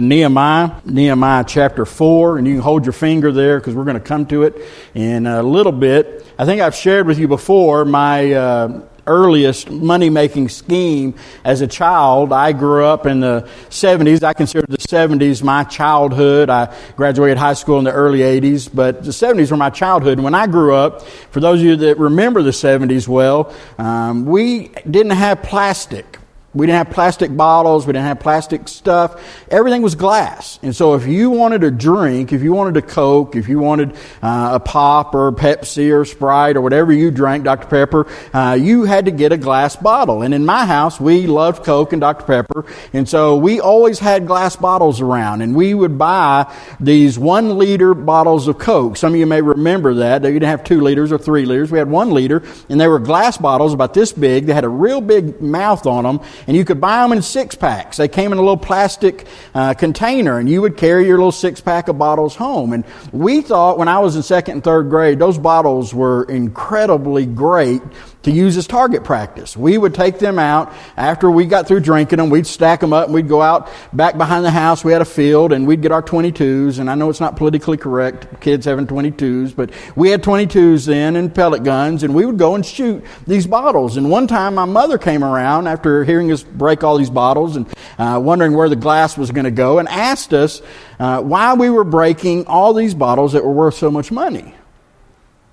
Nehemiah, Nehemiah chapter 4, and you can hold your finger there because we're going to come to it in a little bit. I think I've shared with you before my uh, earliest money making scheme as a child. I grew up in the 70s. I consider the 70s my childhood. I graduated high school in the early 80s, but the 70s were my childhood. When I grew up, for those of you that remember the 70s well, um, we didn't have plastic. We didn't have plastic bottles. We didn't have plastic stuff. Everything was glass. And so if you wanted a drink, if you wanted a Coke, if you wanted uh, a pop or Pepsi or Sprite or whatever you drank, Dr. Pepper, uh, you had to get a glass bottle. And in my house, we loved Coke and Dr. Pepper. And so we always had glass bottles around. And we would buy these one liter bottles of Coke. Some of you may remember that. They didn't have two liters or three liters. We had one liter. And they were glass bottles about this big. They had a real big mouth on them and you could buy them in six packs. They came in a little plastic uh, container, and you would carry your little six pack of bottles home. And we thought when I was in second and third grade, those bottles were incredibly great to use as target practice. We would take them out after we got through drinking them. We'd stack them up and we'd go out back behind the house. We had a field and we'd get our 22s. And I know it's not politically correct, kids having 22s, but we had 22s then and pellet guns and we would go and shoot these bottles. And one time my mother came around after hearing us break all these bottles and uh, wondering where the glass was going to go and asked us uh, why we were breaking all these bottles that were worth so much money.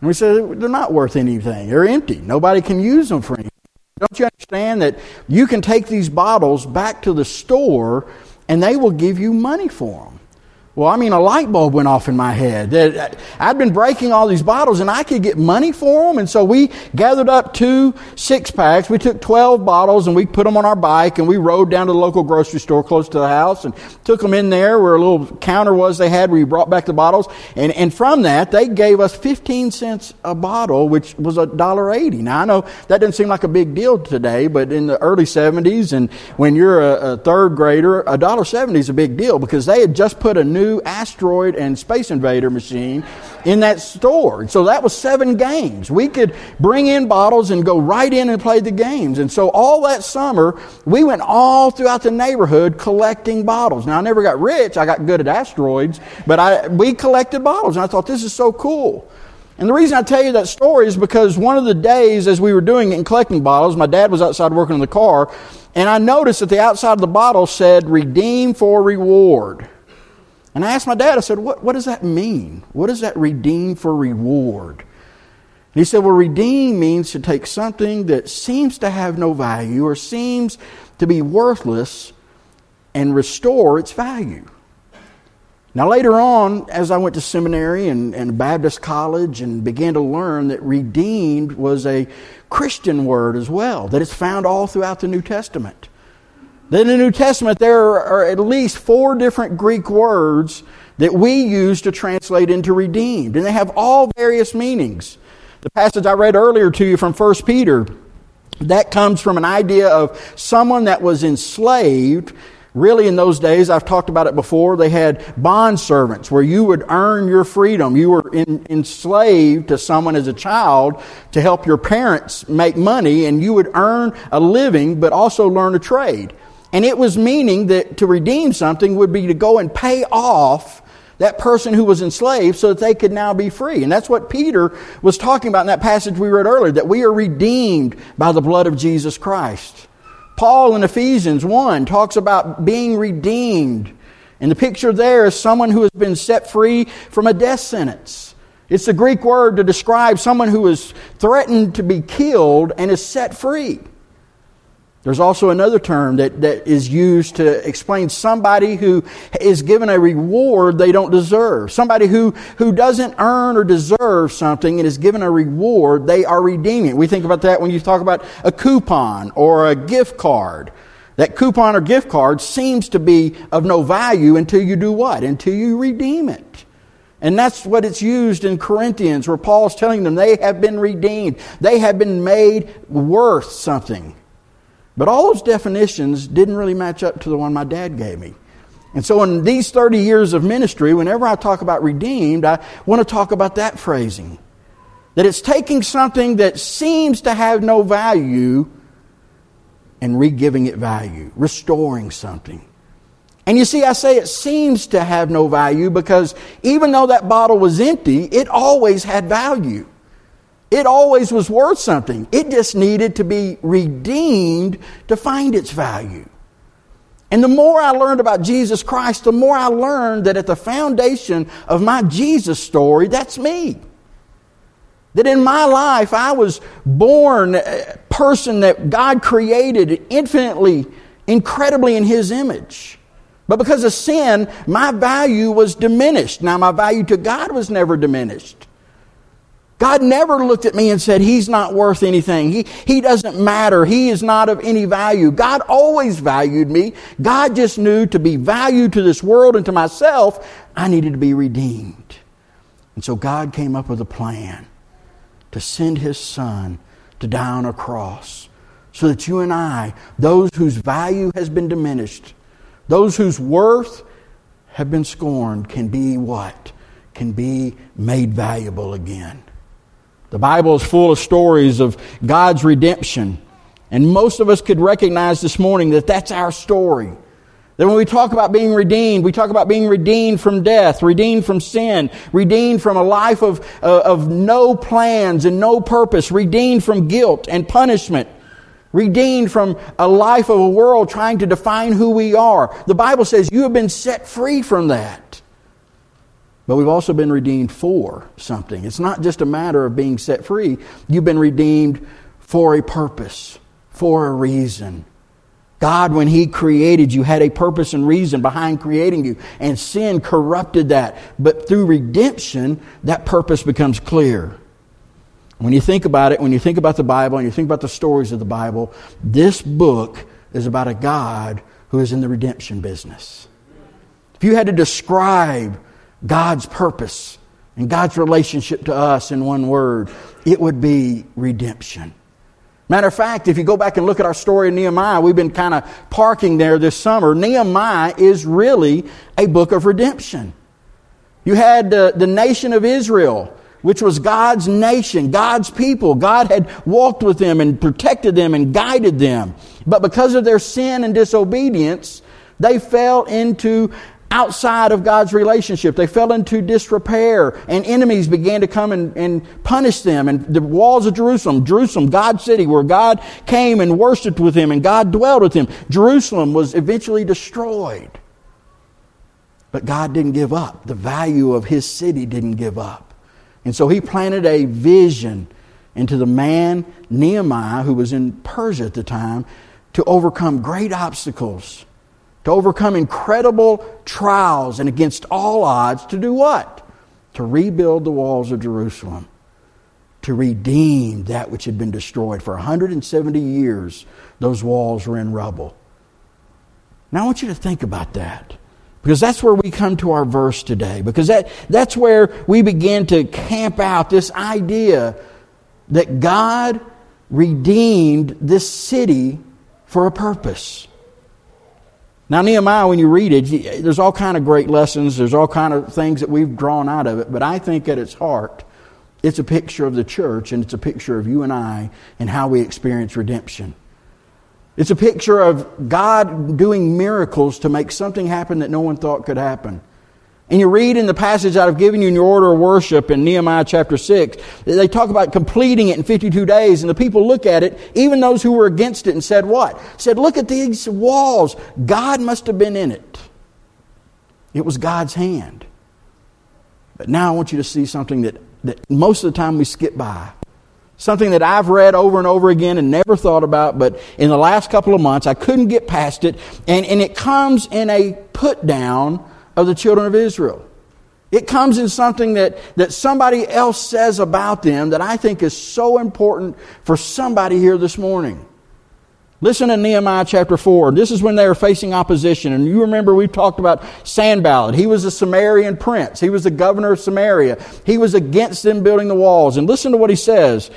And we said, they're not worth anything. They're empty. Nobody can use them for anything. Don't you understand that you can take these bottles back to the store and they will give you money for them? Well, I mean, a light bulb went off in my head. That uh, I'd been breaking all these bottles and I could get money for them. And so we gathered up two six packs. We took 12 bottles and we put them on our bike and we rode down to the local grocery store close to the house and took them in there where a little counter was they had where you brought back the bottles. And, and from that, they gave us 15 cents a bottle, which was a dollar eighty. Now, I know that doesn't seem like a big deal today, but in the early 70s and when you're a, a third grader, a dollar seventy is a big deal because they had just put a new new asteroid and space invader machine in that store. So that was seven games. We could bring in bottles and go right in and play the games. And so all that summer, we went all throughout the neighborhood collecting bottles. Now I never got rich. I got good at asteroids, but I, we collected bottles and I thought this is so cool. And the reason I tell you that story is because one of the days as we were doing it and collecting bottles, my dad was outside working on the car, and I noticed that the outside of the bottle said redeem for reward. And I asked my dad, I said, what, what does that mean? What does that redeem for reward? And he said, Well, redeem means to take something that seems to have no value or seems to be worthless and restore its value. Now, later on, as I went to seminary and, and Baptist college and began to learn that redeemed was a Christian word as well, that it's found all throughout the New Testament. Then in the New Testament, there are at least four different Greek words that we use to translate into redeemed, and they have all various meanings. The passage I read earlier to you from 1 Peter, that comes from an idea of someone that was enslaved. Really, in those days, I've talked about it before, they had bond servants where you would earn your freedom. You were in, enslaved to someone as a child to help your parents make money, and you would earn a living, but also learn a trade. And it was meaning that to redeem something would be to go and pay off that person who was enslaved so that they could now be free. And that's what Peter was talking about in that passage we read earlier, that we are redeemed by the blood of Jesus Christ. Paul in Ephesians 1 talks about being redeemed. And the picture there is someone who has been set free from a death sentence. It's the Greek word to describe someone who is threatened to be killed and is set free. There's also another term that, that is used to explain somebody who is given a reward they don't deserve. Somebody who, who doesn't earn or deserve something and is given a reward, they are redeeming. We think about that when you talk about a coupon or a gift card. That coupon or gift card seems to be of no value until you do what? Until you redeem it. And that's what it's used in Corinthians, where Paul's telling them they have been redeemed. They have been made worth something. But all those definitions didn't really match up to the one my dad gave me. And so, in these 30 years of ministry, whenever I talk about redeemed, I want to talk about that phrasing. That it's taking something that seems to have no value and re giving it value, restoring something. And you see, I say it seems to have no value because even though that bottle was empty, it always had value. It always was worth something. It just needed to be redeemed to find its value. And the more I learned about Jesus Christ, the more I learned that at the foundation of my Jesus story, that's me. That in my life, I was born a person that God created infinitely, incredibly in His image. But because of sin, my value was diminished. Now, my value to God was never diminished. God never looked at me and said, He's not worth anything. He, he doesn't matter. He is not of any value. God always valued me. God just knew to be valued to this world and to myself, I needed to be redeemed. And so God came up with a plan to send His Son to die on a cross so that you and I, those whose value has been diminished, those whose worth have been scorned, can be what? Can be made valuable again. The Bible is full of stories of God's redemption. And most of us could recognize this morning that that's our story. That when we talk about being redeemed, we talk about being redeemed from death, redeemed from sin, redeemed from a life of, uh, of no plans and no purpose, redeemed from guilt and punishment, redeemed from a life of a world trying to define who we are. The Bible says you have been set free from that. But we've also been redeemed for something. It's not just a matter of being set free. You've been redeemed for a purpose, for a reason. God, when He created you, had a purpose and reason behind creating you, and sin corrupted that. But through redemption, that purpose becomes clear. When you think about it, when you think about the Bible and you think about the stories of the Bible, this book is about a God who is in the redemption business. If you had to describe God's purpose and God's relationship to us in one word, it would be redemption. Matter of fact, if you go back and look at our story in Nehemiah, we've been kind of parking there this summer. Nehemiah is really a book of redemption. You had the nation of Israel, which was God's nation, God's people. God had walked with them and protected them and guided them. But because of their sin and disobedience, they fell into outside of God's relationship. They fell into disrepair, and enemies began to come and, and, punish them. And the walls of Jerusalem, Jerusalem, God's city, where God came and worshiped with him and God dwelled with him, Jerusalem was eventually destroyed. But God didn't give up. The value of his city didn't give up. And so he planted a vision into the man, Nehemiah, who was in Persia at the time, to overcome great obstacles to overcome incredible trials and against all odds to do what? To rebuild the walls of Jerusalem, to redeem that which had been destroyed. For 170 years, those walls were in rubble. Now, I want you to think about that. Because that's where we come to our verse today. Because that, that's where we begin to camp out this idea that God redeemed this city for a purpose. Now, Nehemiah, when you read it, there's all kind of great lessons. There's all kind of things that we've drawn out of it. But I think at its heart, it's a picture of the church and it's a picture of you and I and how we experience redemption. It's a picture of God doing miracles to make something happen that no one thought could happen. And you read in the passage I've given you in your order of worship in Nehemiah chapter 6, they talk about completing it in 52 days, and the people look at it, even those who were against it, and said, What? Said, Look at these walls. God must have been in it. It was God's hand. But now I want you to see something that, that most of the time we skip by. Something that I've read over and over again and never thought about, but in the last couple of months I couldn't get past it. And, and it comes in a put down of the children of Israel. It comes in something that, that somebody else says about them that I think is so important for somebody here this morning. Listen to Nehemiah chapter 4. This is when they were facing opposition. And you remember we talked about Sanballat. He was a Samarian prince. He was the governor of Samaria. He was against them building the walls. And listen to what he says.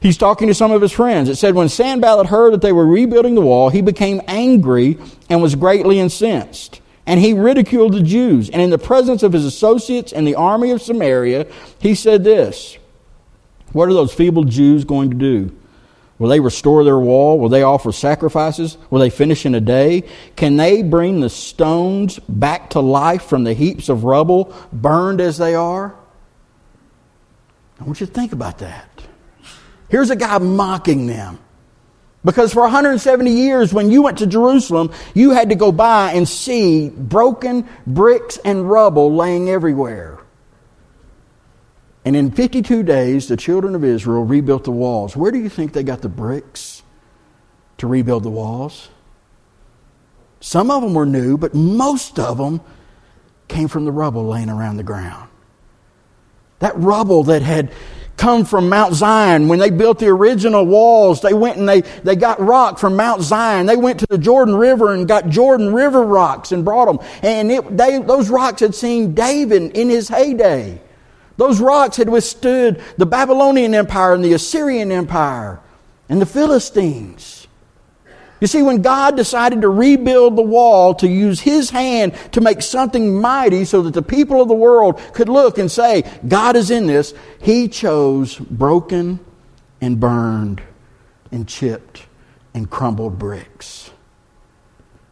He's talking to some of his friends. It said, When Sanballat heard that they were rebuilding the wall, he became angry and was greatly incensed. And he ridiculed the Jews. And in the presence of his associates and the army of Samaria, he said this What are those feeble Jews going to do? Will they restore their wall? Will they offer sacrifices? Will they finish in a day? Can they bring the stones back to life from the heaps of rubble, burned as they are? I want you to think about that. Here's a guy mocking them. Because for 170 years, when you went to Jerusalem, you had to go by and see broken bricks and rubble laying everywhere. And in 52 days, the children of Israel rebuilt the walls. Where do you think they got the bricks to rebuild the walls? Some of them were new, but most of them came from the rubble laying around the ground. That rubble that had come from Mount Zion. When they built the original walls, they went and they, they got rock from Mount Zion. They went to the Jordan River and got Jordan River rocks and brought them. And it, they, those rocks had seen David in his heyday. Those rocks had withstood the Babylonian Empire and the Assyrian Empire and the Philistines. You see, when God decided to rebuild the wall, to use His hand to make something mighty so that the people of the world could look and say, God is in this, He chose broken and burned and chipped and crumbled bricks.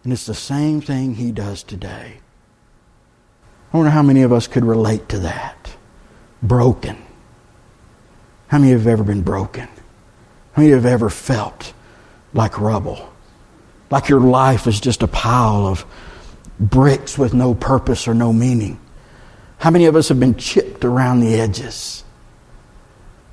And it's the same thing He does today. I wonder how many of us could relate to that. Broken. How many have ever been broken? How many have ever felt like rubble? Like your life is just a pile of bricks with no purpose or no meaning. How many of us have been chipped around the edges?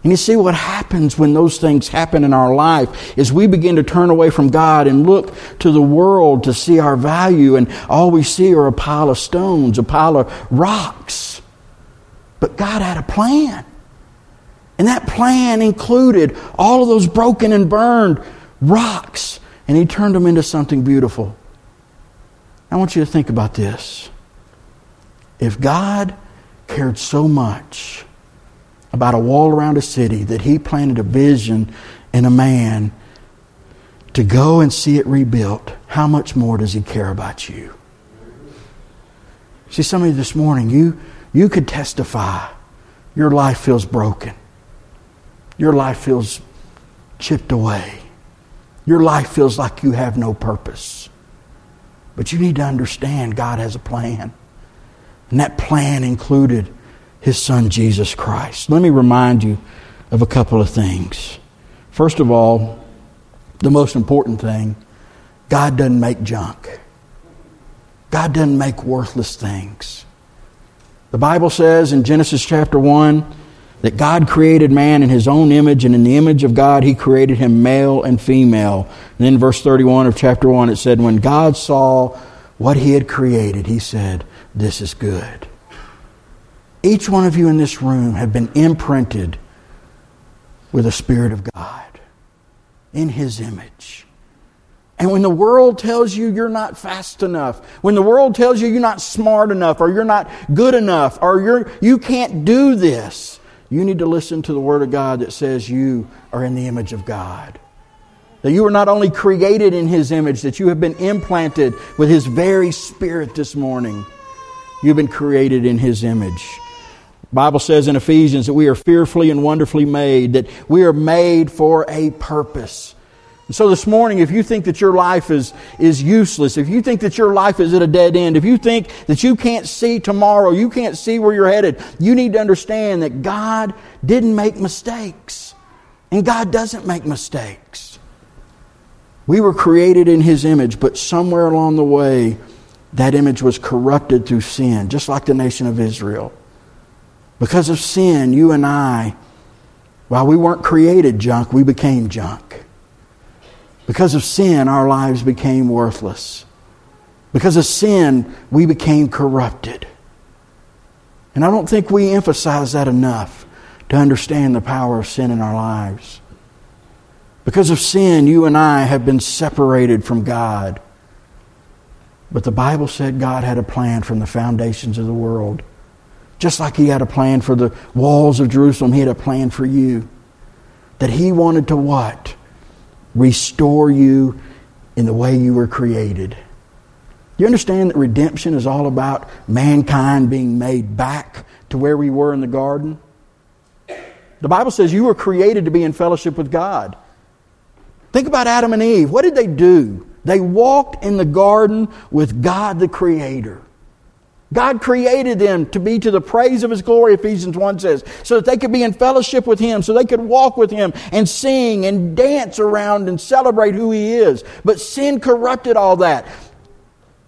And you see what happens when those things happen in our life is we begin to turn away from God and look to the world to see our value and all we see are a pile of stones, a pile of rocks. But God had a plan. And that plan included all of those broken and burned rocks and he turned them into something beautiful. I want you to think about this. If God cared so much about a wall around a city that he planted a vision in a man to go and see it rebuilt, how much more does he care about you? See, some of you this morning, you, you could testify your life feels broken. Your life feels chipped away. Your life feels like you have no purpose. But you need to understand God has a plan. And that plan included His Son, Jesus Christ. Let me remind you of a couple of things. First of all, the most important thing God doesn't make junk, God doesn't make worthless things. The Bible says in Genesis chapter 1 that God created man in his own image, and in the image of God, he created him male and female. And then, verse 31 of chapter 1, it said, When God saw what he had created, he said, This is good. Each one of you in this room have been imprinted with the Spirit of God in his image. And when the world tells you you're not fast enough, when the world tells you you're not smart enough, or you're not good enough, or you're, you can't do this, you need to listen to the Word of God that says you are in the image of God. That you are not only created in His image, that you have been implanted with His very Spirit this morning. You've been created in His image. The Bible says in Ephesians that we are fearfully and wonderfully made, that we are made for a purpose. And so this morning, if you think that your life is, is useless, if you think that your life is at a dead end, if you think that you can't see tomorrow, you can't see where you're headed, you need to understand that God didn't make mistakes. And God doesn't make mistakes. We were created in His image, but somewhere along the way, that image was corrupted through sin, just like the nation of Israel. Because of sin, you and I, while we weren't created junk, we became junk. Because of sin, our lives became worthless. Because of sin, we became corrupted. And I don't think we emphasize that enough to understand the power of sin in our lives. Because of sin, you and I have been separated from God. But the Bible said God had a plan from the foundations of the world. Just like He had a plan for the walls of Jerusalem, He had a plan for you. That He wanted to what? Restore you in the way you were created. You understand that redemption is all about mankind being made back to where we were in the garden? The Bible says you were created to be in fellowship with God. Think about Adam and Eve. What did they do? They walked in the garden with God the Creator. God created them to be to the praise of His glory, Ephesians 1 says, so that they could be in fellowship with Him, so they could walk with Him and sing and dance around and celebrate who He is. But sin corrupted all that.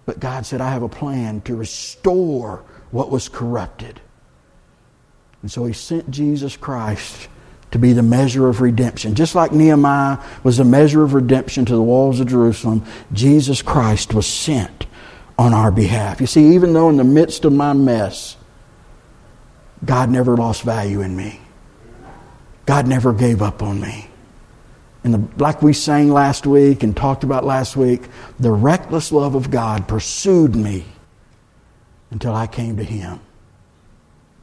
But God said, I have a plan to restore what was corrupted. And so He sent Jesus Christ to be the measure of redemption. Just like Nehemiah was the measure of redemption to the walls of Jerusalem, Jesus Christ was sent on our behalf. You see, even though in the midst of my mess, God never lost value in me. God never gave up on me. And the, like we sang last week and talked about last week, the reckless love of God pursued me until I came to Him.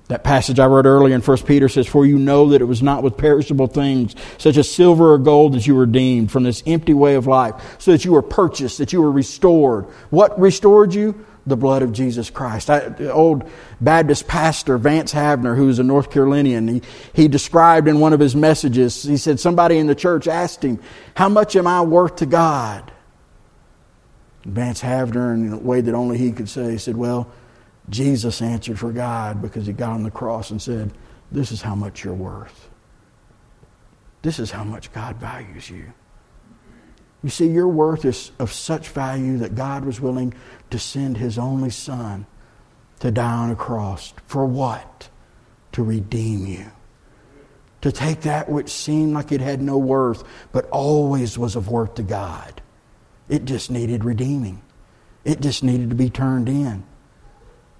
That passage I read earlier in 1 Peter says, For you know that it was not with perishable things, such as silver or gold, that you were redeemed from this empty way of life, so that you were purchased, that you were restored. What restored you? The blood of Jesus Christ. I, old Baptist pastor, Vance Havner, who's a North Carolinian, he, he described in one of his messages, he said, Somebody in the church asked him, How much am I worth to God? Vance Havner, in a way that only he could say, said, Well, Jesus answered for God because he got on the cross and said, This is how much you're worth. This is how much God values you. You see, your worth is of such value that God was willing to send his only Son to die on a cross. For what? To redeem you. To take that which seemed like it had no worth, but always was of worth to God. It just needed redeeming. It just needed to be turned in.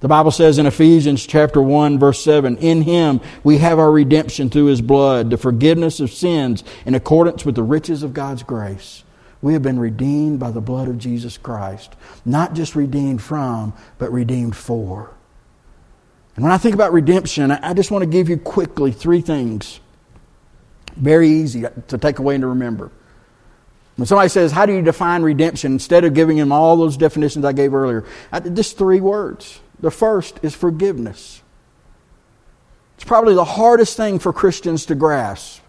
The Bible says in Ephesians chapter 1 verse 7, in him we have our redemption through his blood, the forgiveness of sins in accordance with the riches of God's grace. We have been redeemed by the blood of Jesus Christ. Not just redeemed from, but redeemed for. And when I think about redemption, I just want to give you quickly three things. Very easy to take away and to remember. When somebody says, How do you define redemption? Instead of giving them all those definitions I gave earlier, just three words the first is forgiveness. It's probably the hardest thing for Christians to grasp.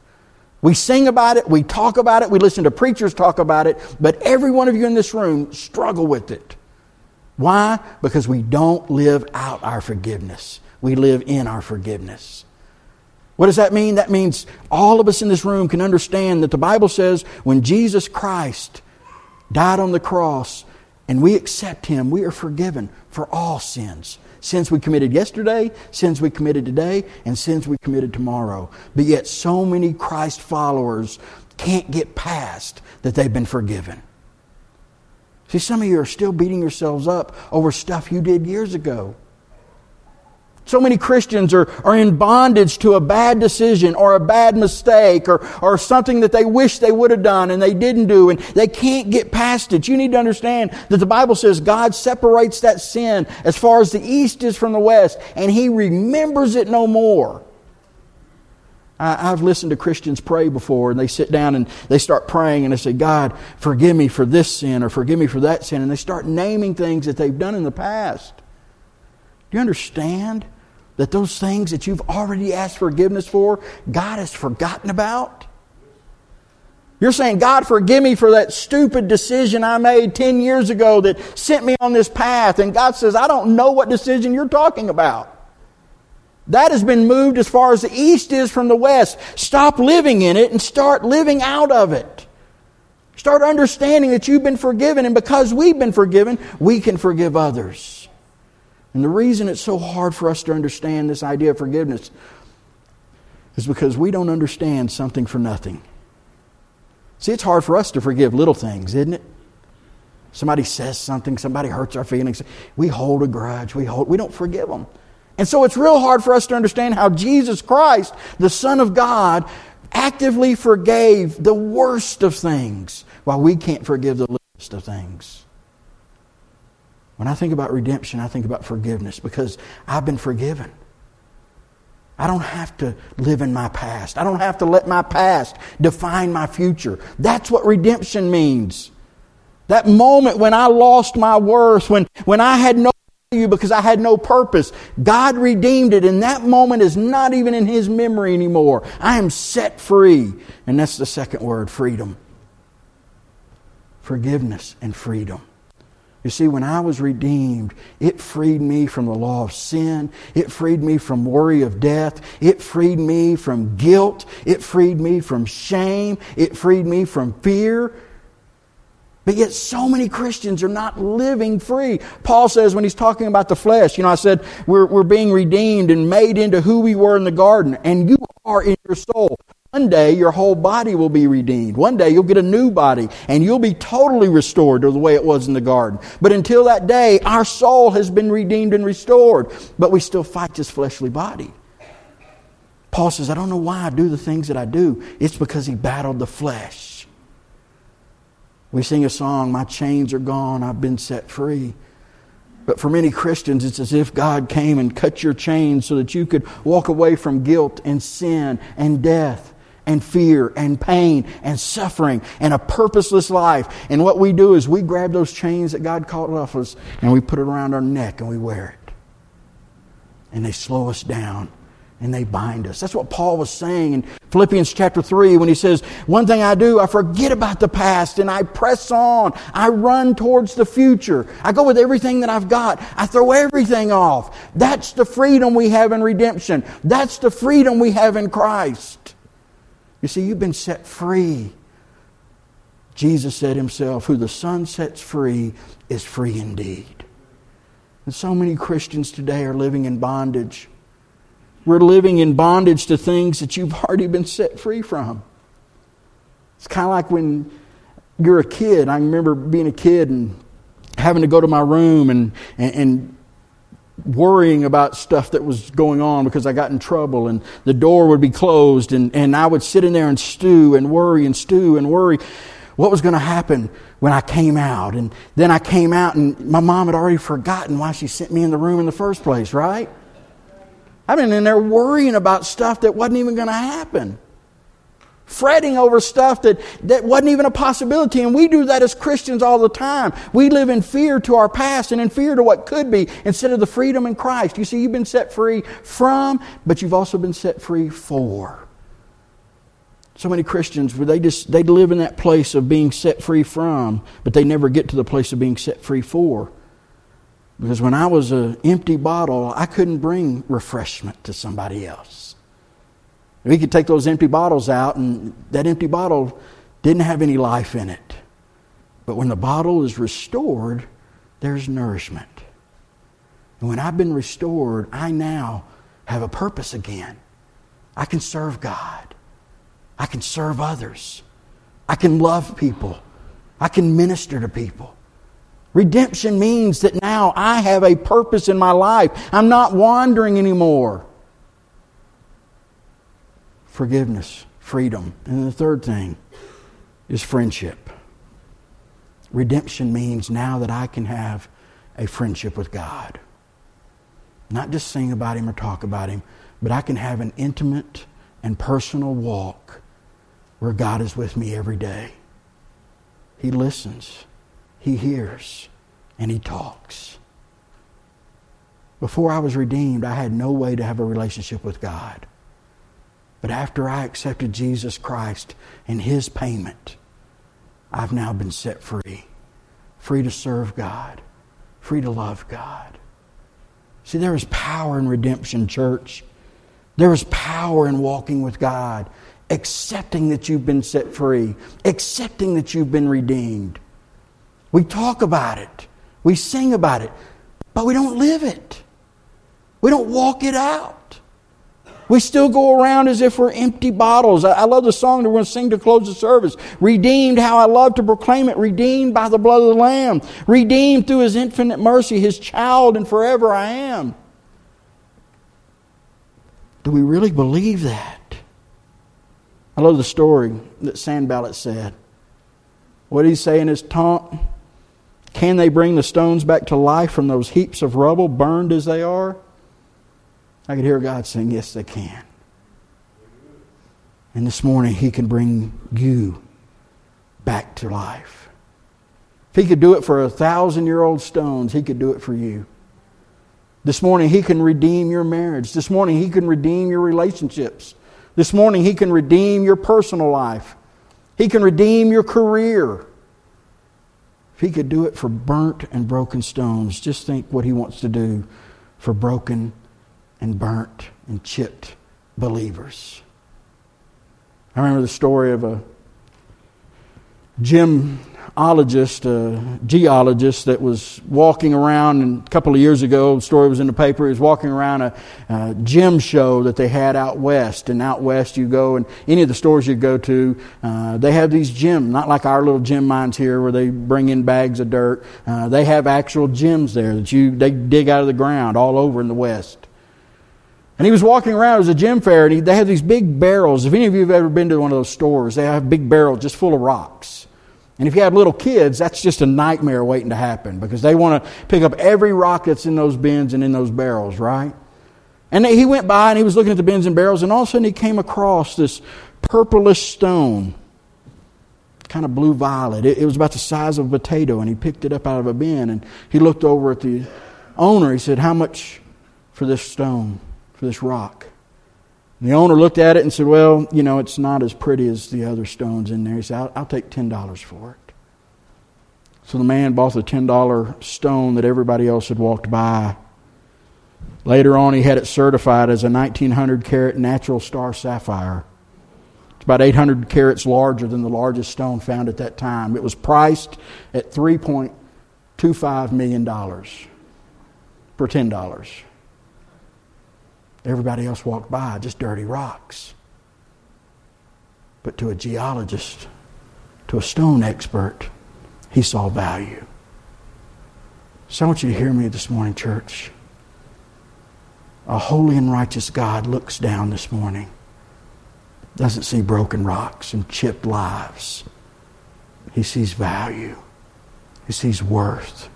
We sing about it, we talk about it, we listen to preachers talk about it, but every one of you in this room struggle with it. Why? Because we don't live out our forgiveness. We live in our forgiveness. What does that mean? That means all of us in this room can understand that the Bible says when Jesus Christ died on the cross, and we accept Him, we are forgiven for all sins. Sins we committed yesterday, sins we committed today, and sins we committed tomorrow. But yet, so many Christ followers can't get past that they've been forgiven. See, some of you are still beating yourselves up over stuff you did years ago. So many Christians are, are in bondage to a bad decision or a bad mistake or, or something that they wish they would have done and they didn't do and they can't get past it. You need to understand that the Bible says God separates that sin as far as the east is from the west and He remembers it no more. I, I've listened to Christians pray before and they sit down and they start praying and they say, God, forgive me for this sin or forgive me for that sin. And they start naming things that they've done in the past. Do you understand? that those things that you've already asked forgiveness for, God has forgotten about? You're saying, God, forgive me for that stupid decision I made 10 years ago that sent me on this path. And God says, I don't know what decision you're talking about. That has been moved as far as the east is from the west. Stop living in it and start living out of it. Start understanding that you've been forgiven, and because we've been forgiven, we can forgive others. And the reason it's so hard for us to understand this idea of forgiveness is because we don't understand something for nothing. See, it's hard for us to forgive little things, isn't it? Somebody says something, somebody hurts our feelings. We hold a grudge, we, hold, we don't forgive them. And so it's real hard for us to understand how Jesus Christ, the Son of God, actively forgave the worst of things while we can't forgive the least of things. When I think about redemption, I think about forgiveness because I've been forgiven. I don't have to live in my past. I don't have to let my past define my future. That's what redemption means. That moment when I lost my worth, when, when I had no value because I had no purpose, God redeemed it, and that moment is not even in His memory anymore. I am set free. And that's the second word freedom. forgiveness and freedom. You see, when I was redeemed, it freed me from the law of sin. It freed me from worry of death. It freed me from guilt. It freed me from shame. It freed me from fear. But yet, so many Christians are not living free. Paul says when he's talking about the flesh, you know, I said we're, we're being redeemed and made into who we were in the garden, and you are in your soul. One day your whole body will be redeemed. One day you'll get a new body and you'll be totally restored to the way it was in the garden. But until that day, our soul has been redeemed and restored, but we still fight this fleshly body. Paul says, I don't know why I do the things that I do. It's because he battled the flesh. We sing a song, My chains are gone, I've been set free. But for many Christians, it's as if God came and cut your chains so that you could walk away from guilt and sin and death and fear and pain and suffering and a purposeless life. And what we do is we grab those chains that God caught off us and we put it around our neck and we wear it. And they slow us down and they bind us. That's what Paul was saying in Philippians chapter 3 when he says, One thing I do, I forget about the past and I press on. I run towards the future. I go with everything that I've got. I throw everything off. That's the freedom we have in redemption. That's the freedom we have in Christ. You see, you've been set free. Jesus said himself, Who the Son sets free is free indeed. And so many Christians today are living in bondage. We're living in bondage to things that you've already been set free from. It's kind of like when you're a kid. I remember being a kid and having to go to my room and, and, and worrying about stuff that was going on because I got in trouble and the door would be closed and, and I would sit in there and stew and worry and stew and worry what was going to happen when I came out. And then I came out and my mom had already forgotten why she sent me in the room in the first place, right? I've been in there worrying about stuff that wasn't even going to happen fretting over stuff that, that wasn't even a possibility. And we do that as Christians all the time. We live in fear to our past and in fear to what could be instead of the freedom in Christ. You see, you've been set free from, but you've also been set free for. So many Christians, they just they live in that place of being set free from, but they never get to the place of being set free for. Because when I was an empty bottle, I couldn't bring refreshment to somebody else. We could take those empty bottles out, and that empty bottle didn't have any life in it. But when the bottle is restored, there's nourishment. And when I've been restored, I now have a purpose again. I can serve God. I can serve others. I can love people. I can minister to people. Redemption means that now I have a purpose in my life. I'm not wandering anymore forgiveness, freedom. And the third thing is friendship. Redemption means now that I can have a friendship with God. Not just sing about Him or talk about Him, but I can have an intimate and personal walk where God is with me every day. He listens, He hears, and He talks. Before I was redeemed, I had no way to have a relationship with God. But after I accepted Jesus Christ and His payment, I've now been set free. Free to serve God, free to love God. See, there is power in redemption, church. There is power in walking with God, accepting that you've been set free, accepting that you've been redeemed. We talk about it, we sing about it, but we don't live it. We don't walk it out. We still go around as if we're empty bottles. I, love the song that we're going to sing to close the service. Redeemed, how I love to proclaim it. Redeemed by the blood of the Lamb. Redeemed through His infinite mercy, His child, and forever I am. Do we really believe that? I love the story that Sanballat said. What did he say in his taunt? Can they bring the stones back to life from those heaps of rubble, burned as they are? I could hear God saying, Yes, they can. And this morning, He can bring you back to life. If He could do it for a thousand year old stones, He could do it for you. This morning, He can redeem your marriage. This morning, He can redeem your relationships. This morning, He can redeem your personal life. He can redeem your career. If he could do it for burnt and broken stones, just think what he wants to do for broken and burnt and chipped believers. I remember the story of a Jim ologist, a geologist that was walking around, and a couple of years ago, the story was in the paper. He was walking around a, a gem show that they had out west. And out west, you go, and any of the stores you go to, uh, they have these gems, not like our little gem mines here where they bring in bags of dirt. Uh, they have actual gems there that you they dig out of the ground all over in the west. And he was walking around, it was a gem fair, and he, they have these big barrels. If any of you have ever been to one of those stores, they have big barrels just full of rocks. And if you have little kids, that's just a nightmare waiting to happen because they want to pick up every rock that's in those bins and in those barrels, right? And he went by and he was looking at the bins and barrels, and all of a sudden he came across this purplish stone, kind of blue violet. It, it was about the size of a potato, and he picked it up out of a bin and he looked over at the owner. He said, How much for this stone, for this rock? And the owner looked at it and said, Well, you know, it's not as pretty as the other stones in there. He said, I'll, I'll take $10 for it. So the man bought the $10 stone that everybody else had walked by. Later on, he had it certified as a 1900 carat natural star sapphire. It's about 800 carats larger than the largest stone found at that time. It was priced at $3.25 million for $10. Everybody else walked by, just dirty rocks. But to a geologist, to a stone expert, he saw value. So I want you to hear me this morning, church. A holy and righteous God looks down this morning, doesn't see broken rocks and chipped lives. He sees value, he sees worth,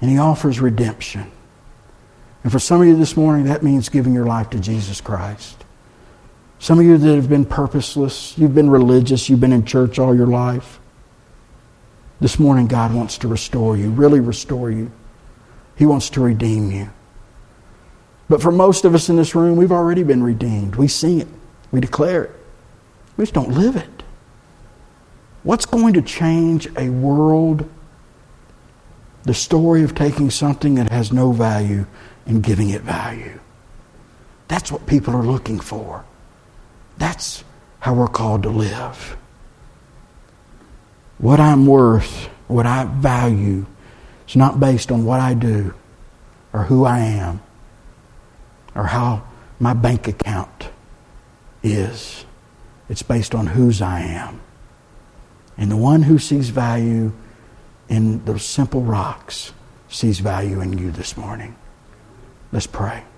and he offers redemption. And for some of you this morning, that means giving your life to Jesus Christ. Some of you that have been purposeless, you've been religious, you've been in church all your life. This morning, God wants to restore you, really restore you. He wants to redeem you. But for most of us in this room, we've already been redeemed. We sing it, we declare it, we just don't live it. What's going to change a world? The story of taking something that has no value and giving it value. That's what people are looking for. That's how we're called to live. What I'm worth, what I value, is not based on what I do or who I am or how my bank account is. It's based on whose I am. And the one who sees value in those simple rocks sees value in you this morning. Let's pray.